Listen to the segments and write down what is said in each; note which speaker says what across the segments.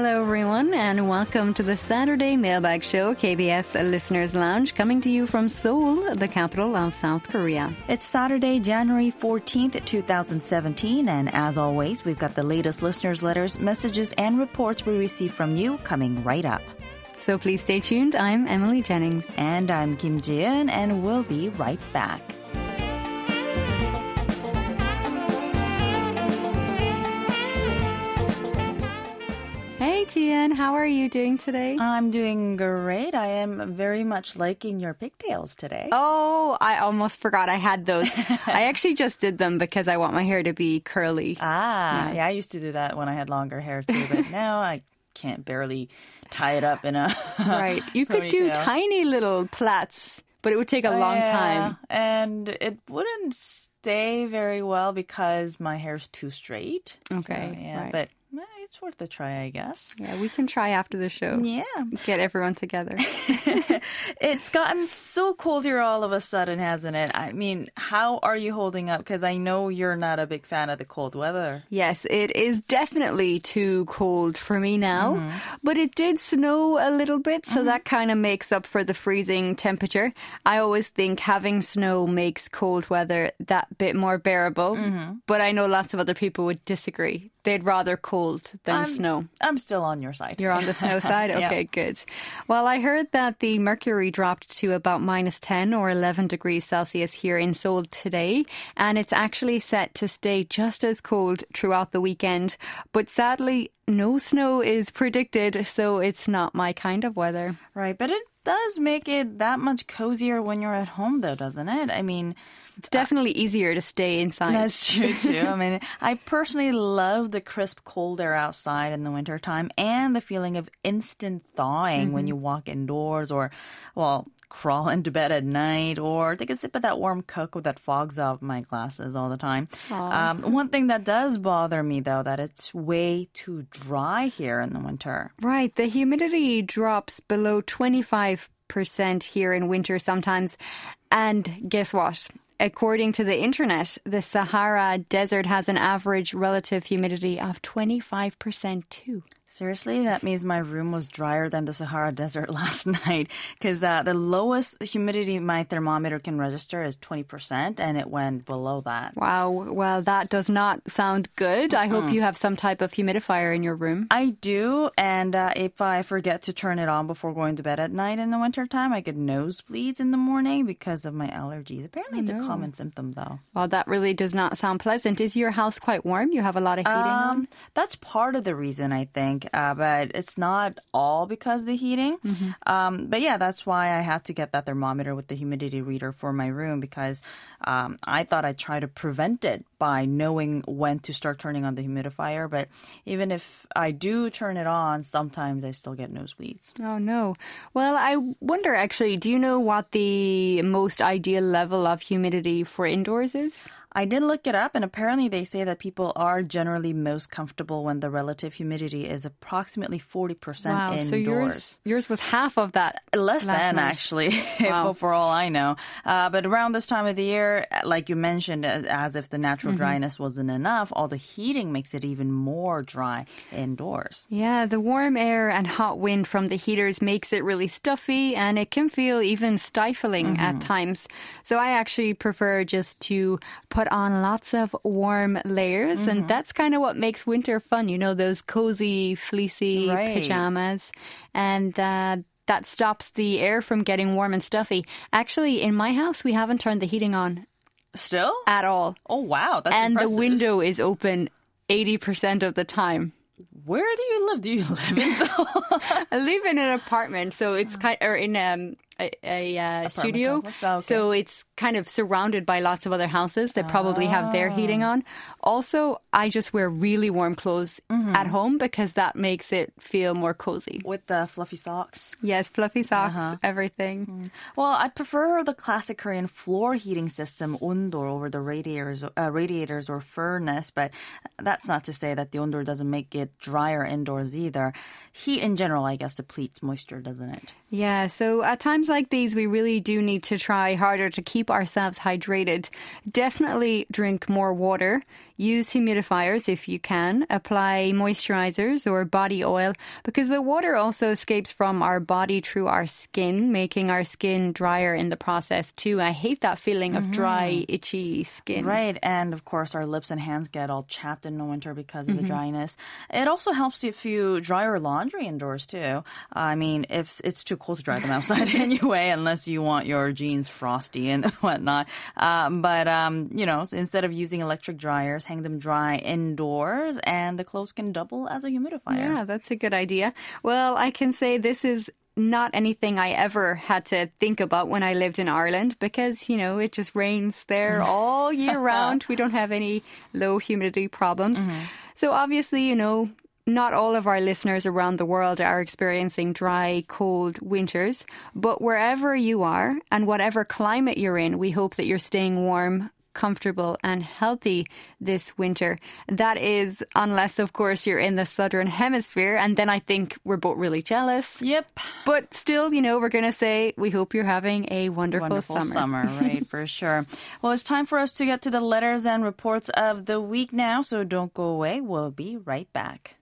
Speaker 1: Hello, everyone, and welcome to the Saturday Mailbag Show, KBS Listeners Lounge, coming to you from Seoul, the capital of South Korea.
Speaker 2: It's Saturday, January 14th, 2017, and as always, we've got the latest listeners' letters, messages, and reports we receive from you coming right up.
Speaker 1: So please stay tuned. I'm Emily Jennings.
Speaker 2: And I'm Kim Ji-eun, and we'll be right back.
Speaker 1: Hey, Jian, how are you doing today?
Speaker 2: I'm doing great. I am very much liking your pigtails today.
Speaker 1: Oh, I almost forgot I had those. I actually just did them because I want my hair to be curly.
Speaker 2: Ah, yeah. I used to do that when I had longer hair too, but now I can't barely tie it up in a
Speaker 1: right. You could do tiny little plaits, but it would take a long
Speaker 2: Yeah,
Speaker 1: time.
Speaker 2: and it wouldn't stay very well because my hair's too straight. So,
Speaker 1: Okay,
Speaker 2: yeah,
Speaker 1: right.
Speaker 2: but it's worth a try, I guess.
Speaker 1: Yeah, we can try after the show.
Speaker 2: Yeah.
Speaker 1: Get everyone together.
Speaker 2: It's gotten so cold here all of a sudden, hasn't it? I mean, how are you holding up? Because I know you're not a big fan of the cold weather.
Speaker 1: Yes, it is definitely too cold for me now,
Speaker 2: Mm-hmm.
Speaker 1: but it did snow a little bit, so that kind of makes up for the freezing temperature. I always think having snow makes cold weather that bit more bearable,
Speaker 2: Mm-hmm.
Speaker 1: but I know lots of other people would disagree. They'd rather cold than
Speaker 2: I'm-
Speaker 1: snow.
Speaker 2: I'm still on your side.
Speaker 1: You're on the snow side?
Speaker 2: Yeah.
Speaker 1: Okay, good. Well, I heard that the mercury dropped to about minus 10 or 11 degrees Celsius here in Seoul today, and it's actually set to stay just as cold throughout the weekend. But sadly, no snow is predicted, so it's not my kind of weather.
Speaker 2: Right, but it does make it that much cozier when you're at home, though, doesn't it? I mean,
Speaker 1: It's definitely easier to stay inside.
Speaker 2: That's true too. I mean, I personally love the crisp cold air outside in the wintertime and the feeling of instant thawing when you walk indoors or, well, crawl into bed at night or take a sip of that warm cocoa that fogs up my glasses all the time. Um, one thing that does bother me though, that it's way too dry here in the winter.
Speaker 1: Right. The humidity drops below 25% here in winter sometimes. And guess what? According to the internet, the Sahara Desert has an average relative humidity of 25% too.
Speaker 2: Seriously, that means my room was drier than the Sahara Desert last night because uh, the lowest humidity my thermometer can register is 20%, and it went below that.
Speaker 1: Wow. Well, that does not sound good. I hope you have some type of humidifier in your room.
Speaker 2: I do, and uh, if I forget to turn it on before going to bed at night in the wintertime, I get nosebleeds in the morning because of my allergies. Apparently, it's a common symptom, though.
Speaker 1: Well, that really does not sound pleasant. Is your house quite warm? You have a lot of heating on?
Speaker 2: Um, that's part of the reason, I think, uh, but it's not all because of the heating. Um, but yeah, that's why I had to get that thermometer with the humidity reader for my room because um, I thought I'd try to prevent it by knowing when to start turning on the humidifier. But even if I do turn it on, sometimes I still get nosebleeds.
Speaker 1: Oh no. Well, I wonder actually, do you know what the most ideal level of humidity for indoors is?
Speaker 2: I did look it up, and apparently they say that people are generally most comfortable when the relative humidity is approximately 40%
Speaker 1: Wow,
Speaker 2: indoors.
Speaker 1: so yours yours was half of that.
Speaker 2: Less than
Speaker 1: night.
Speaker 2: actually,
Speaker 1: Wow.
Speaker 2: for all I know. Uh, but around this time of the year, like you mentioned, as, if the natural
Speaker 1: Mm-hmm.
Speaker 2: dryness wasn't enough, all the heating makes it even more dry indoors.
Speaker 1: Yeah, the warm air and hot wind from the heaters makes it really stuffy and it can feel even stifling at times. So I actually prefer just to put on lots of warm layers and that's kind of what makes winter fun, you know, those cozy, fleecy
Speaker 2: Right.
Speaker 1: pajamas and uh that stops the air from getting warm and stuffy. Actually, in my house, we haven't turned the heating on
Speaker 2: Still?
Speaker 1: at all.
Speaker 2: Oh wow, that's
Speaker 1: and
Speaker 2: impressive.
Speaker 1: the window is open 80% of the time.
Speaker 2: Where do you live? Do you live in Seoul?
Speaker 1: I live in an apartment, so it's kind or in um, a, a uh, studio.
Speaker 2: Oh, okay.
Speaker 1: So it's kind of surrounded by lots of other houses that probably have their heating
Speaker 2: Ah.
Speaker 1: on. Also, I just wear really warm clothes
Speaker 2: Mm-hmm.
Speaker 1: at home because that makes it feel more cozy.
Speaker 2: With the fluffy socks.
Speaker 1: Yes, fluffy socks,
Speaker 2: Uh-huh.
Speaker 1: everything.
Speaker 2: Mm. Well, I prefer the classic Korean floor heating system, ondol, over the radiators, uh, radiators or furnace. But that's not to say that the ondol doesn't make it drier indoors either. Heat in general, I guess, depletes moisture, doesn't it?
Speaker 1: Yeah, so at times like these, we really do need to try harder to keep ourselves hydrated. Definitely drink more water. Use humidifiers if you can. Apply moisturizers or body oil because the water also escapes from our body through our skin, making our skin drier in the process too. I hate that feeling of mm-hmm. dry, itchy skin.
Speaker 2: Right, and of course, our lips and hands get all chapped in the winter because of the mm-hmm. dryness. It also helps if you dry your laundry indoors too. I mean, if it's too cold to dry them outside anyway, unless you want your jeans frosty and whatnot. Um, but um, you know, instead of using electric dryers, hang them dry indoors, and the clothes can double as a humidifier.
Speaker 1: Yeah, that's a good idea. Well, I can say this is not anything I ever had to think about when I lived in Ireland because, you know, it just rains there all year round. We don't have any low humidity problems. So obviously, you know, not all of our listeners around the world are experiencing dry, cold winters, but wherever you are and whatever climate you're in, we hope that you're staying warm, comfortable and healthy this winter. That is, unless, of course, you're in the southern hemisphere. And then I think we're both really jealous.
Speaker 2: Yep.
Speaker 1: But still, you know, we're going to say we hope you're having a wonderful,
Speaker 2: Wonderful
Speaker 1: summer.
Speaker 2: summer, right? For sure. Well, it's time for us to get to the letters and reports of the week now, so don't go away. We'll be right back.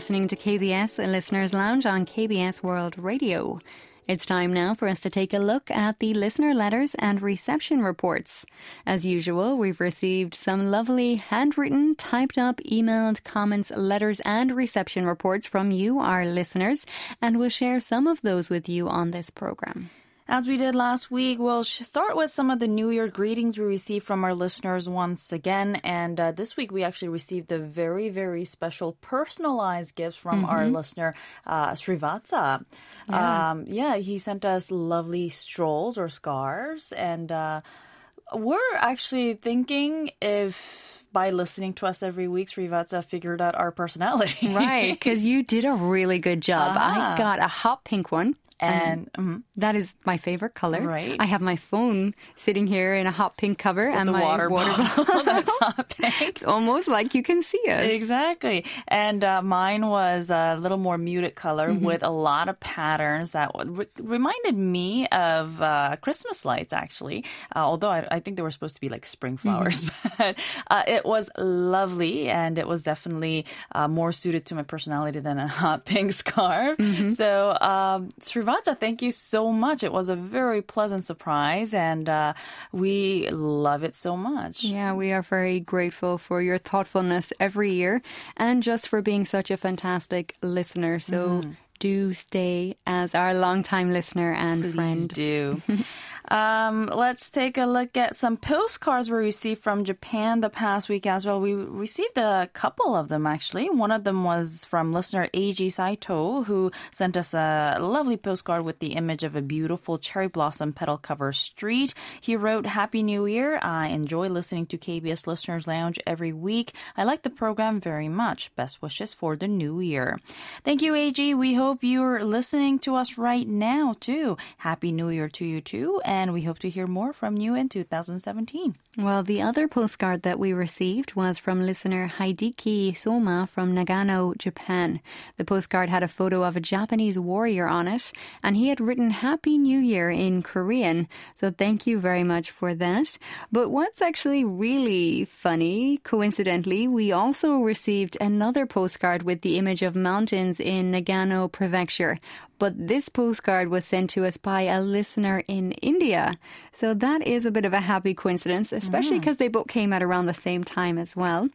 Speaker 1: Listening to KBS Listeners Lounge on KBS World Radio. It's time now for us to take a look at the listener letters and reception reports. As usual, we've received some lovely handwritten, typed up, emailed comments, letters, and reception reports from you, our listeners, and we'll share some of those with you on this program.
Speaker 2: As we did last week, we'll start with some of the New Year greetings we received from our listeners once again. And uh, this week, we actually received a very, very special personalized gifts from our listener, uh, Srivatsa. Yeah. Um, yeah, he sent us lovely strolls or scarves. And uh, we're actually thinking if by listening to us every week, Srivatsa figured out our personality.
Speaker 1: Right, because you did a really good job.
Speaker 2: Ah.
Speaker 1: I got a hot pink one.
Speaker 2: And mhm.
Speaker 1: That is my favorite color.
Speaker 2: Right.
Speaker 1: I have my phone sitting here in a hot pink cover and
Speaker 2: the
Speaker 1: my
Speaker 2: water bottle that's hot pink.
Speaker 1: It's almost like you can see us.
Speaker 2: Exactly. And uh, mine was a little more muted color with a lot of patterns that re- reminded me of uh, Christmas lights, actually. Uh, although I, I think they were supposed to be like spring flowers. But uh, it was lovely and it was definitely uh, more suited to my personality than a hot pink scarf. So, um, Srivatsa, thank you so much. It was a very pleasant surprise and uh, we love it so much.
Speaker 1: Yeah, we are very grateful for your thoughtfulness every year and just for being such a fantastic listener. So do stay as our longtime listener and
Speaker 2: Please
Speaker 1: friend.
Speaker 2: do. Um, let's take a look at some postcards we received from Japan the past week as well. We received a couple of them actually. One of them was from listener Eiji Saito, who sent us a lovely postcard with the image of a beautiful cherry blossom petal cover street. He wrote, Happy New Year. I enjoy listening to KBS Listeners Lounge every week. I like the program very much. Best wishes for the new year. Thank you, Eiji. We hope you're listening to us right now too. Happy New Year to you too. And we hope to hear more from you in 2017.
Speaker 1: Well, the other postcard that we received was from listener Hideki Soma from Nagano, Japan. The postcard had a photo of a Japanese warrior on it, and he had written Happy New Year in Korean. So thank you very much for that. But what's actually really funny, coincidentally, we also received another postcard with the image of mountains in Nagano Prefecture. But this postcard was sent to us by a listener in India. So that is a bit of a happy coincidence, especially mm. because they both came at around the same time as well.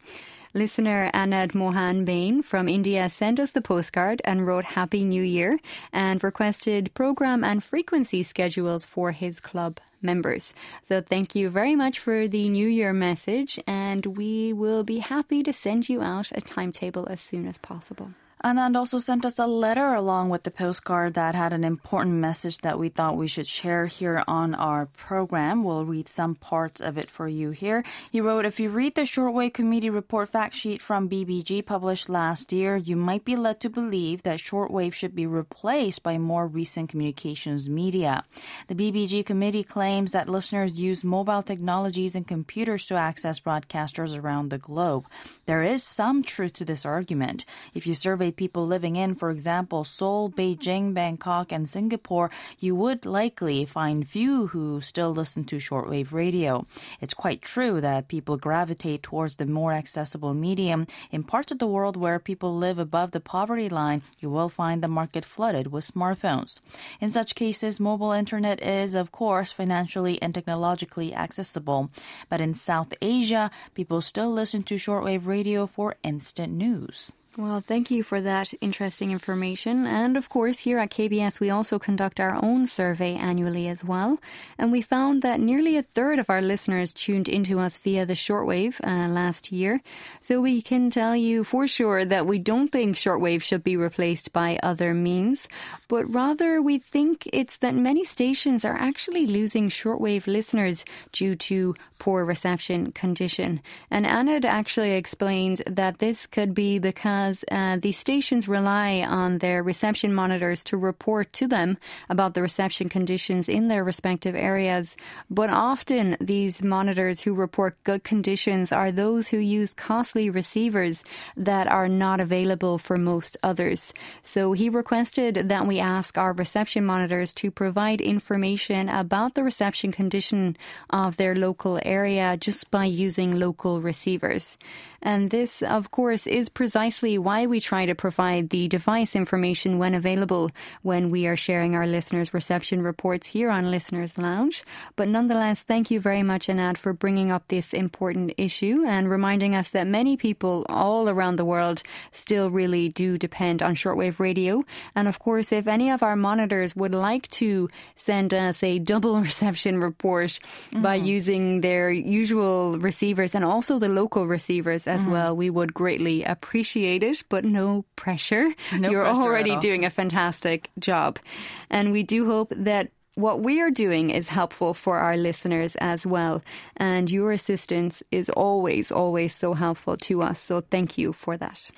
Speaker 1: Listener Anand Mohan Bain from India sent us the postcard and wrote Happy New Year and requested program and frequency schedules for his club members. So thank you very much for the New Year message and we will be happy to send you out a timetable as soon as possible.
Speaker 2: Anand also sent us a letter along with the postcard that had an important message that we thought we should share here on our program. We'll read some parts of it for you here. He wrote, If you read the Shortwave Committee report fact sheet from BBG published last year, you might be led to believe that shortwave should be replaced by more recent communications media. The BBG committee claims that listeners use mobile technologies and computers to access broadcasters around the globe. There is some truth to this argument. If you survey people living in, for example, Seoul, Beijing, Bangkok, and Singapore, you would likely find few who still listen to shortwave radio. It's quite true that people gravitate towards the more accessible medium. In parts of the world where people live above the poverty line, you will find the market flooded with smartphones. In such cases, mobile internet is, of course, financially and technologically accessible. But in South Asia, people still listen to shortwave radio for instant news.
Speaker 1: Well, thank you for that interesting information. And of course, here at KBS, we also conduct our own survey annually as well. And we found that nearly a third of our listeners tuned into us via the shortwave uh, last year. So we can tell you for sure that we don't think shortwave should be replaced by other means, but rather we think it's that many stations are actually losing shortwave listeners due to poor reception condition. And Anand actually explained that this could be because as uh, the stations rely on their reception monitors to report to them about the reception conditions in their respective areas. But often these monitors who report good conditions are those who use costly receivers that are not available for most others. So he requested that we ask our reception monitors to provide information about the reception condition of their local area just by using local receivers. And this, of course, is precisely why we try to provide the device information when available when we are sharing our listeners' reception reports here on Listeners Lounge. But nonetheless, thank you very much, Anand, for bringing up this important issue and reminding us that many people all around the world still really do depend on shortwave radio. And of course, if any of our monitors would like to send us a double reception report mm-hmm. by using their usual receivers and also the local receivers as mm-hmm. well. We would greatly appreciate it, but no pressure. No You're pressure already doing a fantastic job. And we do hope that what we are doing is helpful for our listeners as well. And your assistance is always, always so helpful to us. So thank you for that.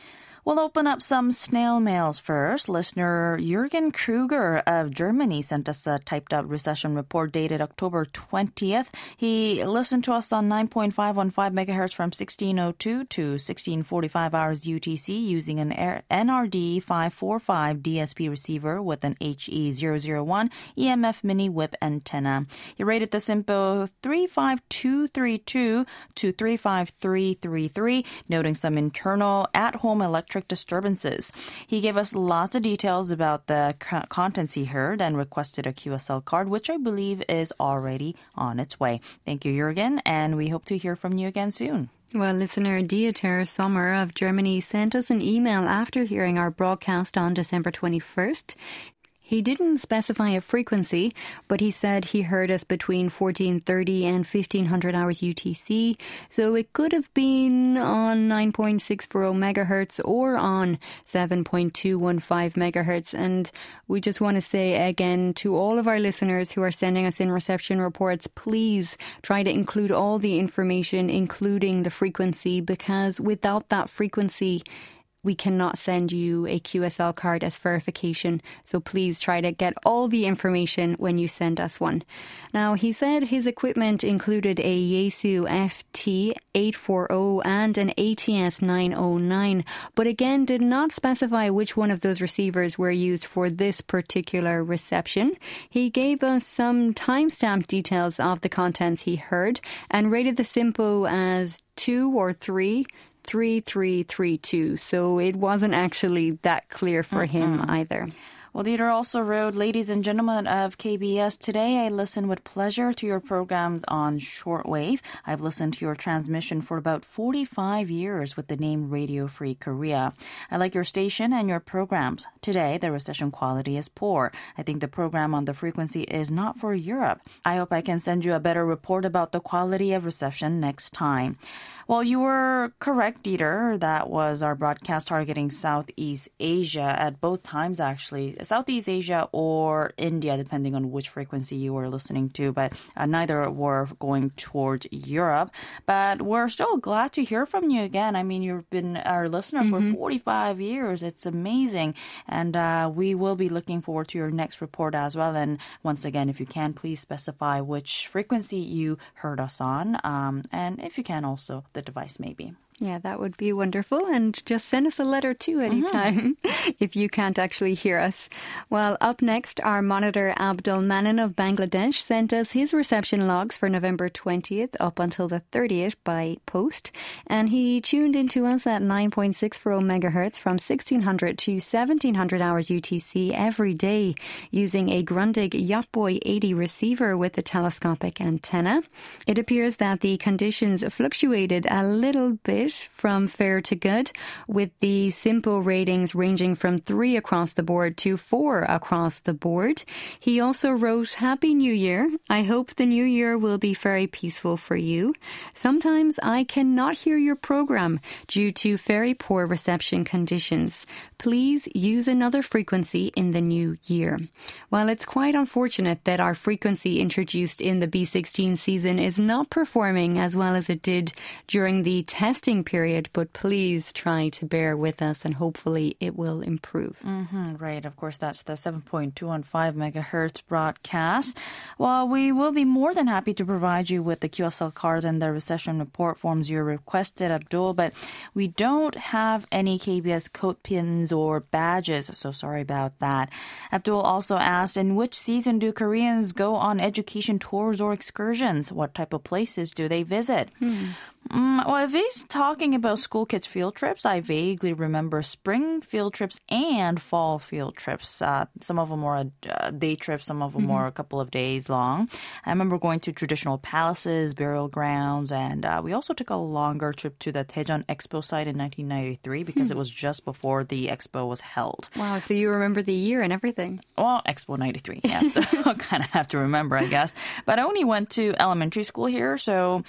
Speaker 2: We'll open up some snail mails first. Listener Jürgen Kruger of Germany sent us a typed out reception report dated October 20th. He listened to us on 9.515 megahertz from 1602 to 1645 hours UTC using an NRD 545 DSP receiver with an HE001 EMF mini whip antenna. He rated the SINPO 35232 to 35333, noting some internal at home electric electric disturbances. He gave us lots of details about the contents he heard and requested a QSL card, which I believe is already on its way. Thank you, Jurgen, and we hope to hear from you again soon.
Speaker 1: Well, listener Dieter Sommer of Germany sent us an email after hearing our broadcast on December 21st. He didn't specify a frequency, but he said he heard us between 1430 and 1500 hours UTC, so it could have been on 9.640 megahertz or on 7.215 megahertz. And we just want to say again to all of our listeners who are sending us in reception reports, please try to include all the information, including the frequency, because without that frequency, we cannot send you a QSL card as verification, so please try to get all the information when you send us one. Now, he said his equipment included a Yaesu FT840 and an ATS 909, but again did not specify which one of those receivers were used for this particular reception. He gave us some timestamp details of the contents he heard and rated the SINPO as two or three 3332. So it wasn't actually that clear for mm-hmm. him either.
Speaker 2: Well, Dieter also wrote, Ladies and gentlemen of KBS, today I listen with pleasure to your programs on shortwave. I've listened to your transmission for about 45 years with the name Radio Free Korea. I like your station and your programs. Today, the reception quality is poor. I think the program on the frequency is not for Europe. I hope I can send you a better report about the quality of reception next time. Well, you were correct, Dieter. That was our broadcast targeting Southeast Asia at both times, actually. Southeast Asia or India, depending on which frequency you were listening to, but uh, neither were going towards Europe. But we're still glad to hear from you again. I mean, you've been our listener mm-hmm. for 45 years. It's amazing. And uh, we will be looking forward to your next report as well. And once again, if you can, please specify which frequency you heard us on. Um, and if you can also, the device maybe.
Speaker 1: Yeah, that would be wonderful. And just send us a letter too anytime mm-hmm. if you can't actually hear us. Well, up next, our monitor Abdul Manan of Bangladesh sent us his reception logs for November 20th up until the 30th by post. And he tuned into us at 9.64 megahertz from 1600 to 1700 hours UTC every day using a Grundig Yachtboy 80 receiver with a telescopic antenna. It appears that the conditions fluctuated a little bit from fair to good, with the SINPO ratings ranging from three across the board to four across the board. He also wrote, Happy New Year. I hope the new year will be very peaceful for you. Sometimes I cannot hear your program due to very poor reception conditions. Please use another frequency in the new year. While it's quite unfortunate that our frequency introduced in the B16 season is not performing as well as it did during the testing period, but please try to bear with us and hopefully it will improve.
Speaker 2: Mm-hmm, right. Of course, that's the 7.215 megahertz broadcast. Well, we will be more than happy to provide you with the QSL cards and the reception report forms you requested, Abdul, but we don't have any KBS coat pins or badges, so sorry about that. Abdul also asked, in which season do Koreans go on education tours or excursions? What type of places do they visit? Hmm. Mm, well, if he's talking about school kids field trips, I vaguely remember spring field trips and fall field trips. Uh, some of them were a day trip, some of them mm-hmm. were a couple of days long. I remember going to traditional palaces, burial grounds, and uh, we also took a longer trip to the Daejeon Expo site in 1993 because hmm. it was just before the expo was held.
Speaker 1: Wow, so you remember the year and everything?
Speaker 2: Well, Expo 93, yeah, so I'll kind of have to remember, I guess. But I only went to elementary school here, so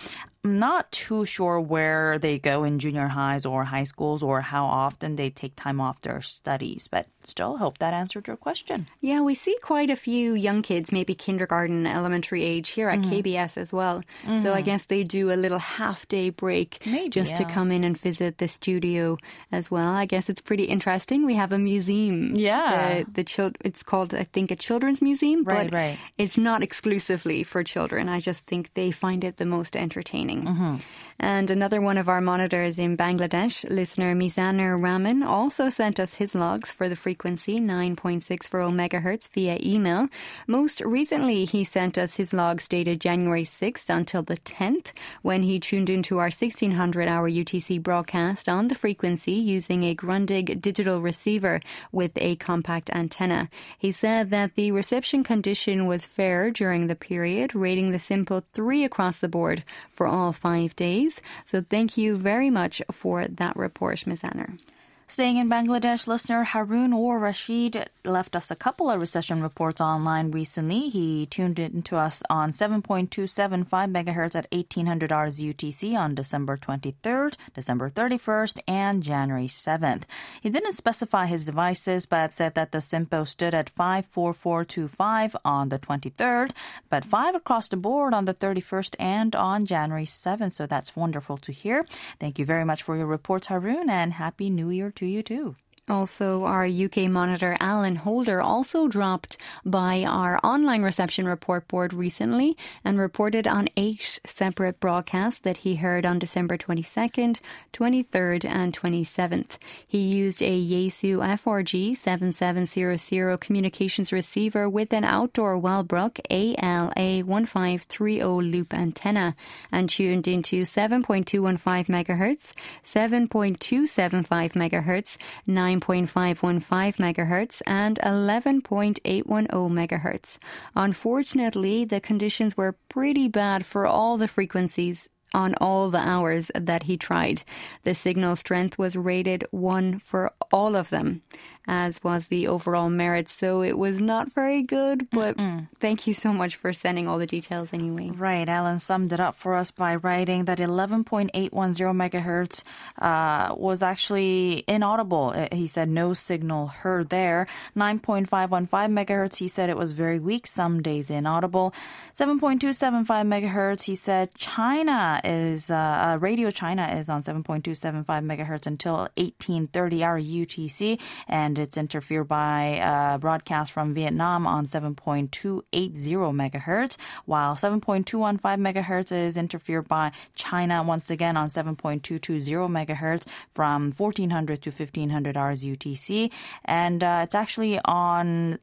Speaker 2: I'm not too sure where they go in junior highs or high schools or how often they take time off their studies, but still hope that answered your question.
Speaker 1: Yeah, we see quite a few young kids, maybe kindergarten, elementary age here at mm-hmm. KBS as well. Mm-hmm. So I mm-hmm. guess they do a little half day break maybe, just yeah. to come in and visit the studio as well. I guess it's pretty interesting. We have a museum.
Speaker 2: Yeah.
Speaker 1: The, the chil- it's called, I think, a children's museum,
Speaker 2: right,
Speaker 1: but
Speaker 2: right.
Speaker 1: it's not exclusively for children. I just think they find it the most entertaining. Mm-hmm. And another one of our monitors in Bangladesh, listener Mizanur Rahman, also sent us his logs for the frequency 9.64 megahertz via email. Most recently, he sent us his logs dated January 6th until the 10th, when he tuned into our 1600 hour UTC broadcast on the frequency using a Grundig digital receiver with a compact antenna. He said that the reception condition was fair during the period, rating the SINPO 3 across the board for all all five days. So thank you very much for that report, Mizanur.
Speaker 2: Staying in Bangladesh, listener Harun or Rashid left us a couple of reception reports online recently. He tuned in to us on 7.275 megahertz at 1800 hours UTC on December 23rd, December 31st, and January 7th. He didn't specify his devices, but said that the SINPO stood at 54425 on the 23rd, but 5 across the board on the 31st and on January 7th. So that's wonderful to hear. Thank you very much for your reports, Harun, and Happy New Year to you too.
Speaker 1: Also, our UK monitor Alan Holder also dropped by our online reception report board recently and reported on eight separate broadcasts that he heard on December 22nd, 23rd, and 27th. He used a Yaesu FRG 7700 communications receiver with an outdoor Wellbrook ALA 1530 loop antenna and tuned into 7.215 MHz, 7.275 MHz, 9 9.515 megahertz and 11.810 megahertz. Unfortunately, the conditions were pretty bad for all the frequencies on all the hours that he tried. The signal strength was rated 1 for all of them, as was the overall merit. So it was not very good, but Mm-mm. thank you so much for sending all the details anyway.
Speaker 2: Right. Alan summed it up for us by writing that 11.810 megahertz uh, was actually inaudible. Uh, he said no signal heard there. 9.515 megahertz, he said it was very weak, some days inaudible. 7.275 megahertz, he said China is uh, uh, Radio China is on 7.275 megahertz until 1830 hour UTC, and it's interfered by uh, broadcast from Vietnam on 7.280 megahertz, while 7.215 megahertz is interfered by China once again on 7.220 megahertz from 1400 to 1500 hours UTC, and uh, it's actually on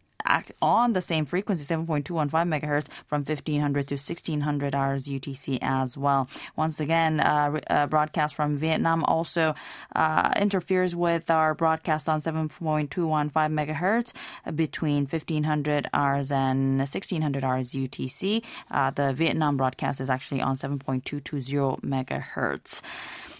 Speaker 2: on the same frequency, 7.215 megahertz from 1500 to 1600 hours UTC as well. Once again, uh, uh, broadcast from Vietnam also uh, interferes with our broadcast on 7.215 megahertz between 1500 hours and 1600 hours UTC. Uh, the Vietnam broadcast is actually on 7.220 megahertz.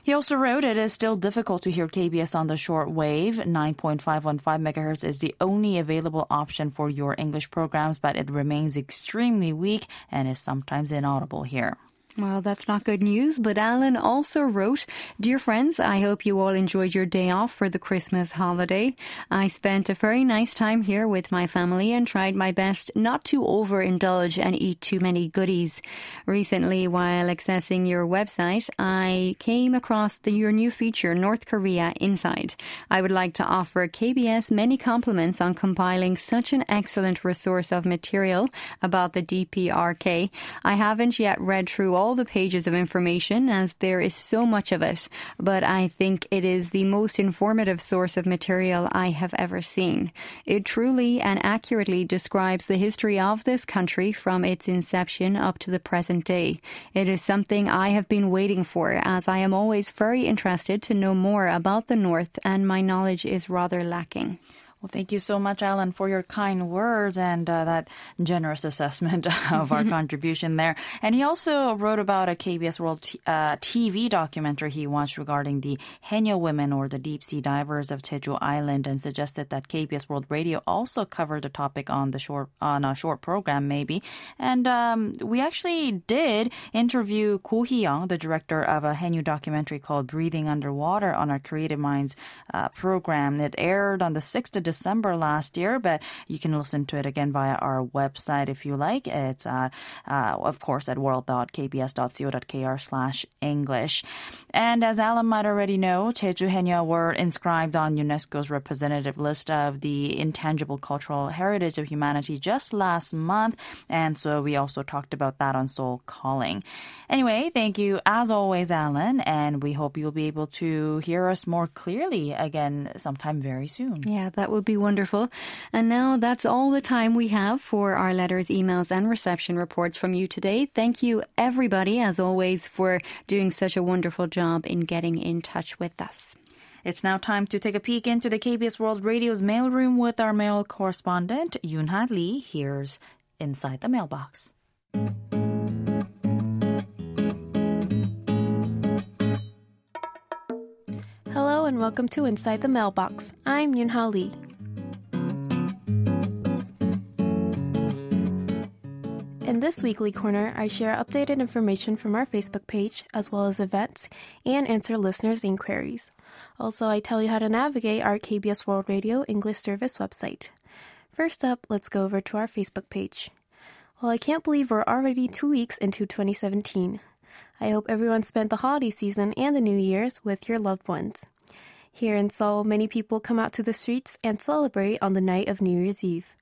Speaker 2: He also wrote it is still difficult to hear KBS on the short wave. 9.515 megahertz is the only available option for your English programs, but it remains extremely weak and is sometimes inaudible here.
Speaker 1: Well, that's not good news, but Alan also wrote, Dear friends, I hope you all enjoyed your day off for the Christmas holiday. I spent a very nice time here with my family and tried my best not to overindulge and eat too many goodies. Recently, while accessing your website, I came across the, your new feature, North Korea Inside. I would like to offer KBS many compliments on compiling such an excellent resource of material about the DPRK. I haven't yet read through all all the pages of information as there is so much of it, but I think it is the most informative source of material I have ever seen. It truly and accurately describes the history of this country from its inception up to the present day. It is something I have been waiting for as I am always very interested to know more about the North and my knowledge is rather lacking.
Speaker 2: Well, thank you so much, Alan, for your kind words and uh, that generous assessment of our contribution there. And he also wrote about a KBS World t- uh, TV documentary he watched regarding the Haenyeo women or the deep sea divers of Jeju Island and suggested that KBS World Radio also covered the topic on the short on a short program, maybe. And um, we actually did interview Ko Hee-young, the director of a Haenyeo documentary called Breathing Underwater on our Creative Minds uh, program. It aired on the 6th of December last year, but you can listen to it again via our website if you like. It's, uh, uh, of course, at world.kbs.co.kr slash English. And as Alan might already know, Jeju Haenyeo were inscribed on UNESCO's representative list of the intangible cultural heritage of humanity just last month. And so we also talked about that on Seoul Calling. Anyway, thank you as always, Alan, and we hope you'll be able to hear us more clearly again sometime very soon.
Speaker 1: Yeah, that would be wonderful. And now that's all the time we have for our letters, emails, and reception reports from you today. Thank you, everybody, as always, for doing such a wonderful job in getting in touch with us.
Speaker 2: It's now time to take a peek into the KBS World Radio's mailroom with our mail correspondent, Yoonha Lee. Here's Inside the Mailbox.
Speaker 3: Hello and welcome to Inside the Mailbox. I'm Yunha Lee. In this weekly corner, I share updated information from our Facebook page, as well as events, and answer listeners' inquiries. Also, I tell you how to navigate our KBS World Radio English Service website. First up, let's go over to our Facebook page. Well, I can't believe we're already two weeks into 2017. I hope everyone spent the holiday season and the New Year's with your loved ones. Here in Seoul, many people come out to the streets and celebrate on the night of New Year's Eve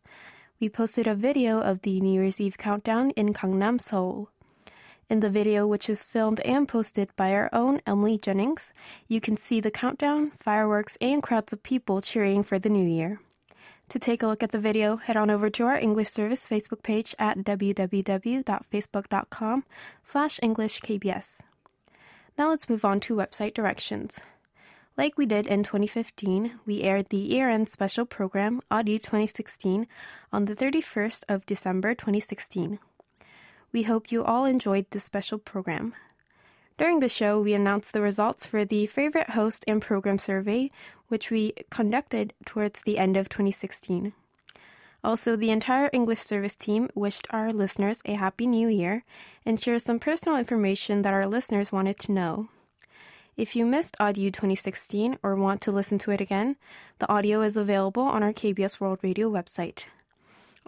Speaker 3: we posted a video of the New Year's Eve countdown in Gangnam, Seoul. In the video, which is filmed and posted by our own Emily Jennings, you can see the countdown, fireworks, and crowds of people cheering for the new year. To take a look at the video, head on over to our English service Facebook page at www.facebook.com slash EnglishKBS. Now let's move on to website directions. Like we did in 2015, we aired the year end special program, Audio 2016, on the 31st of December 2016. We hope you all enjoyed this special program. During the show, we announced the results for the favorite host and program survey, which we conducted towards the end of 2016. Also, the entire English service team wished our listeners a happy new year and shared some personal information that our listeners wanted to know. If you missed Audio 2016 or want to listen to it again, the audio is available on our KBS World Radio website.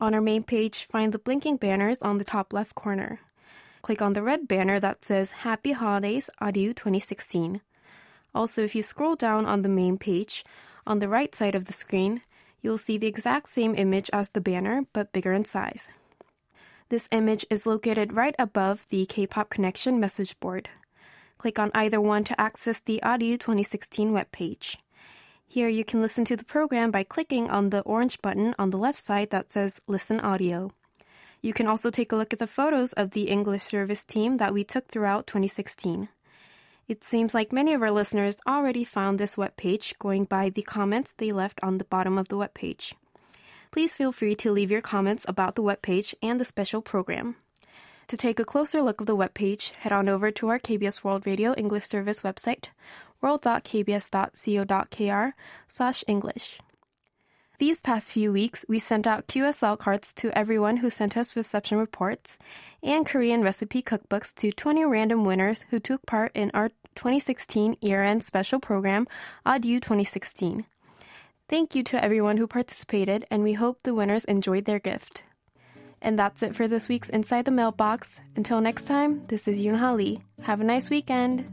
Speaker 3: On our main page, find the blinking banners on the top left corner. Click on the red banner that says Happy Holidays Audio 2016. Also, if you scroll down on the main page, on the right side of the screen, you'll see the exact same image as the banner, but bigger in size. This image is located right above the K-pop Connection message board. Click on either one to access the Audio 2016 webpage. Here you can listen to the program by clicking on the orange button on the left side that says Listen Audio. You can also take a look at the photos of the English service team that we took throughout 2016. It seems like many of our listeners already found this webpage going by the comments they left on the bottom of the webpage. Please feel free to leave your comments about the webpage and the special program. To take a closer look of the webpage, head on over to our KBS World Radio English Service website, world.kbs.co.kr slash English. These past few weeks, we sent out QSL cards to everyone who sent us reception reports and Korean recipe cookbooks to 20 random winners who took part in our 2016 year-end special program, Adieu 2016. Thank you to everyone who participated, and we hope the winners enjoyed their gift. And that's it for this week's Inside the Mailbox. Until next time, this is Yoonha Lee. Have a nice weekend.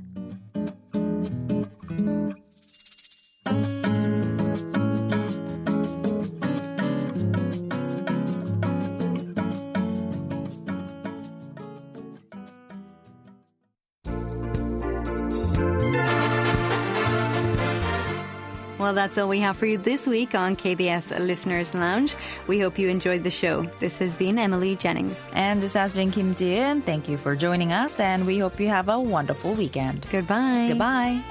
Speaker 1: Well, that's all we have for you this week on KBS Listeners Lounge. We hope you enjoyed the show. This has been Emily Jennings.
Speaker 2: And this has been Kim Ji-in. Thank you for joining us, and we hope you have a wonderful weekend.
Speaker 1: Goodbye.
Speaker 2: Goodbye.